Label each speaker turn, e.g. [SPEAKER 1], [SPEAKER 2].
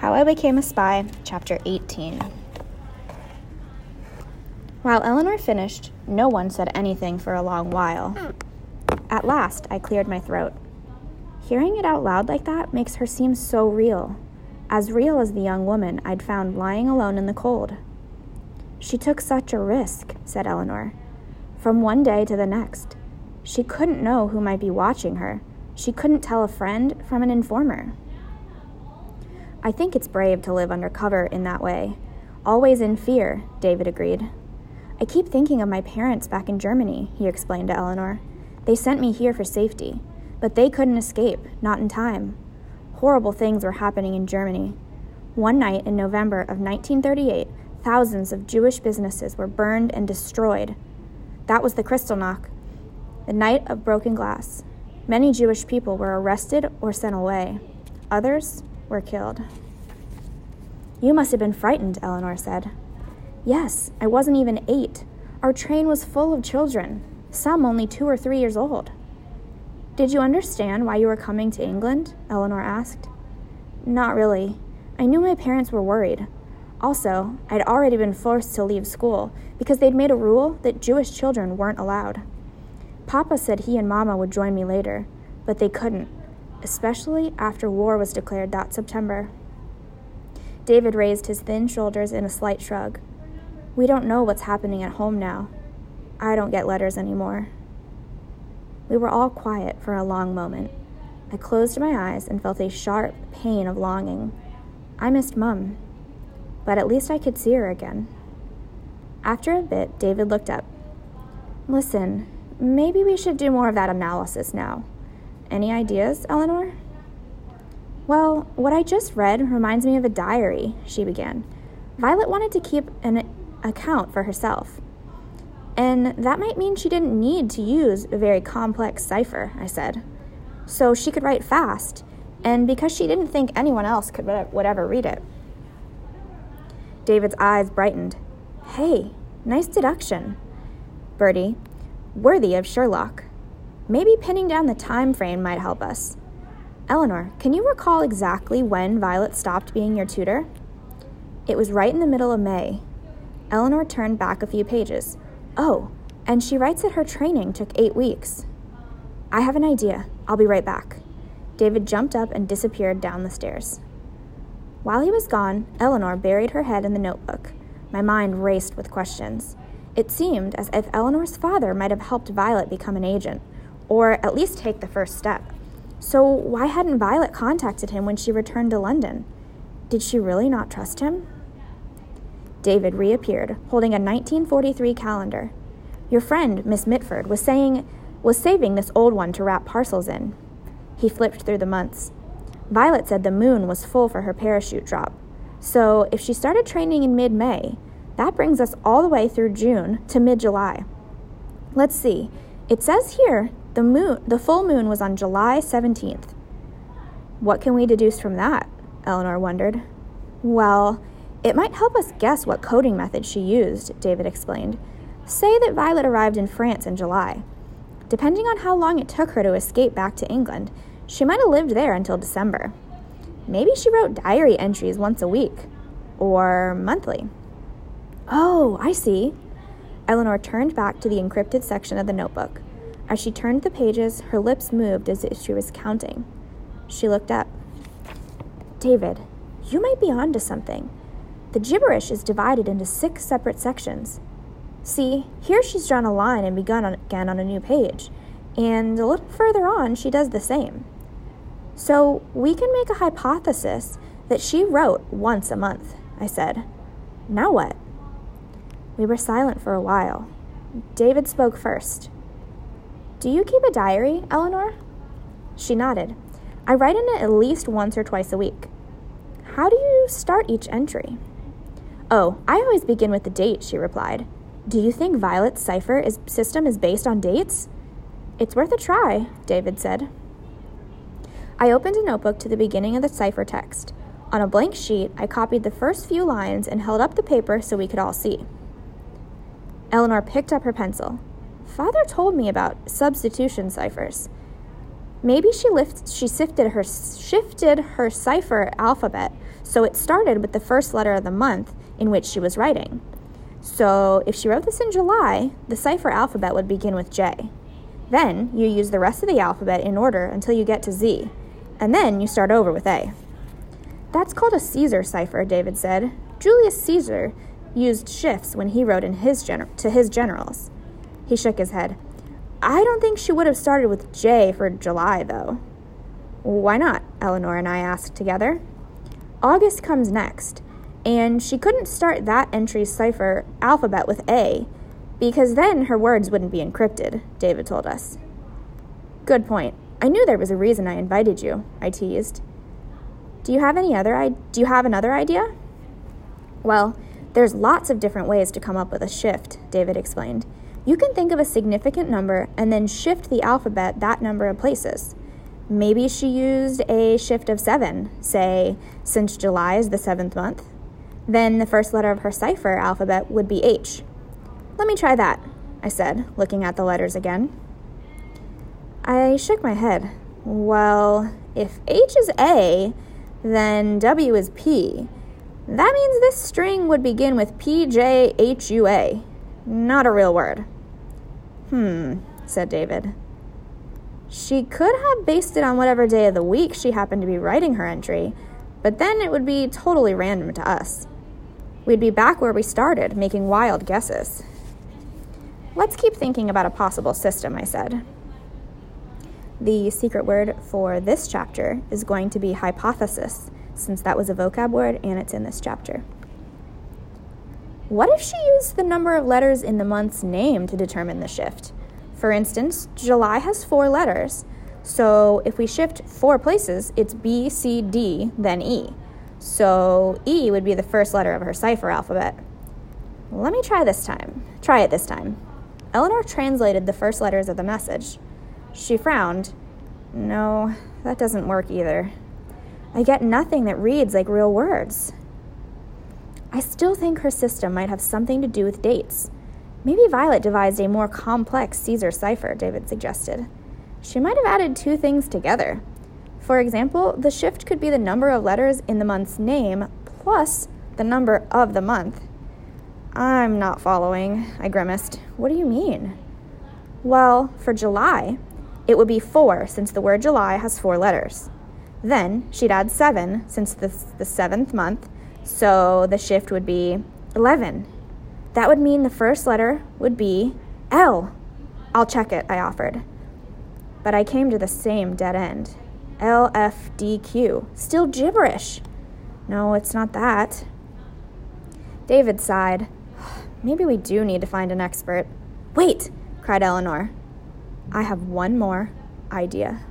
[SPEAKER 1] How I Became a Spy, Chapter 18. While Eleanor finished, no one said anything for a long while. At last, I cleared my throat. Hearing it out loud like that makes her seem so real, as real as the young woman I'd found lying alone in the cold. She took such a risk, said Eleanor, from one day to the next. She couldn't know who might be watching her. She couldn't tell a friend from an informer. I think it's brave to live undercover in that way. Always in fear, David agreed. I keep thinking of my parents back in Germany, he explained to Eleanor. They sent me here for safety, but they couldn't escape, not in time. Horrible things were happening in Germany. One night in November of 1938, thousands of Jewish businesses were burned and destroyed. That was the Kristallnacht, the night of broken glass. Many Jewish people were arrested or sent away. Others were killed. You must have been frightened, Eleanor said. Yes, I wasn't even eight. Our train was full of children, some only two or three years old. Did you understand why you were coming to England? Eleanor asked. Not really. I knew my parents were worried. Also, I'd already been forced to leave school because they'd made a rule that Jewish children weren't allowed. Papa said he and Mama would join me later, but they couldn't especially after war was declared that September. David raised his thin shoulders in a slight shrug. We don't know what's happening at home now. I don't get letters anymore. We were all quiet for a long moment. I closed my eyes and felt a sharp pain of longing. I missed Mum, but at least I could see her again. After a bit, David looked up. Listen, maybe we should do more of that analysis now. Any ideas, Eleanor? Well, what I just read reminds me of a diary, she began. Violet wanted to keep an account for herself. And that might mean she didn't need to use a very complex cipher, I said. So she could write fast, and because she didn't think anyone else could would ever read it. David's eyes brightened. Hey, nice deduction. Bertie, worthy of Sherlock. Maybe pinning down the time frame might help us. Eleanor, can you recall exactly when Violet stopped being your tutor? It was right in the middle of May. Eleanor turned back a few pages. Oh, and she writes that her training took eight weeks. I have an idea. I'll be right back. David jumped up and disappeared down the stairs. While he was gone, Eleanor buried her head in the notebook. My mind raced with questions. It seemed as if Eleanor's father might have helped Violet become an agent, or at least take the first step. So, why hadn't Violet contacted him when she returned to London? Did she really not trust him? David reappeared, holding a 1943 calendar. Your friend, Miss Mitford, was saying was saving this old one to wrap parcels in. He flipped through the months. Violet said the moon was full for her parachute drop. So, if she started training in mid May, that brings us all the way through June to mid July. Let's see. It says here the moon, the full moon was on July 17th. What can we deduce from that? Eleanor wondered. Well, it might help us guess what coding method she used, David explained. Say that Violet arrived in France in July. Depending on how long it took her to escape back to England, she might have lived there until December. Maybe she wrote diary entries once a week or monthly. Oh, I see. Eleanor turned back to the encrypted section of the notebook. As she turned the pages, her lips moved as if she was counting. She looked up. David, you might be onto something. The gibberish is divided into six separate sections. See, here she's drawn a line and begun on, again on a new page, and a little further on, she does the same. So we can make a hypothesis that she wrote once a month, I said. Now what? We were silent for a while. David spoke first. Do you keep a diary, Eleanor? She nodded. I write in it at least once or twice a week. How do you start each entry? Oh, I always begin with the date, she replied. Do you think Violet's cipher is, system is based on dates? It's worth a try, David said. I opened a notebook to the beginning of the cipher text. On a blank sheet, I copied the first few lines and held up the paper so we could all see. Eleanor picked up her pencil. Father told me about substitution ciphers. Maybe she lift, she sifted her shifted her cipher alphabet so it started with the first letter of the month in which she was writing. So if she wrote this in July, the cipher alphabet would begin with J. Then you use the rest of the alphabet in order until you get to Z, and then you start over with A. That's called a Caesar cipher, David said. Julius Caesar used shifts when he wrote in his gener- to his generals. He shook his head. I don't think she would have started with J for July, though. Why not? Eleanor and I asked together. August comes next, and she couldn't start that entry's cipher alphabet with A because then her words wouldn't be encrypted, David told us. Good point. I knew there was a reason I invited you, I teased. Do you have any other I- do you have another idea? Well, there's lots of different ways to come up with a shift, David explained. You can think of a significant number and then shift the alphabet that number of places. Maybe she used a shift of seven, say, since July is the seventh month. Then the first letter of her cipher alphabet would be H. Let me try that, I said, looking at the letters again. I shook my head. Well, if H is A, then W is P. That means this string would begin with P J H U A. Not a real word. Hmm, said David. She could have based it on whatever day of the week she happened to be writing her entry, but then it would be totally random to us. We'd be back where we started, making wild guesses. Let's keep thinking about a possible system, I said. The secret word for this chapter is going to be hypothesis, since that was a vocab word and it's in this chapter. What if she used the number of letters in the month's name to determine the shift? For instance, July has four letters, so if we shift four places, it's B, C, D, then E. So E would be the first letter of her cipher alphabet. Let me try this time. Try it this time. Eleanor translated the first letters of the message. She frowned. No, that doesn't work either. I get nothing that reads like real words. I still think her system might have something to do with dates. Maybe Violet devised a more complex Caesar cipher, David suggested. She might have added two things together. For example, the shift could be the number of letters in the month's name plus the number of the month. I'm not following, I grimaced. What do you mean? Well, for July, it would be four since the word July has four letters. Then she'd add seven since this the seventh month, so the shift would be 11. That would mean the first letter would be L. I'll check it, I offered. But I came to the same dead end. L, F, D, Q. Still gibberish. No, it's not that. David sighed. Maybe we do need to find an expert. Wait, cried Eleanor. I have one more idea.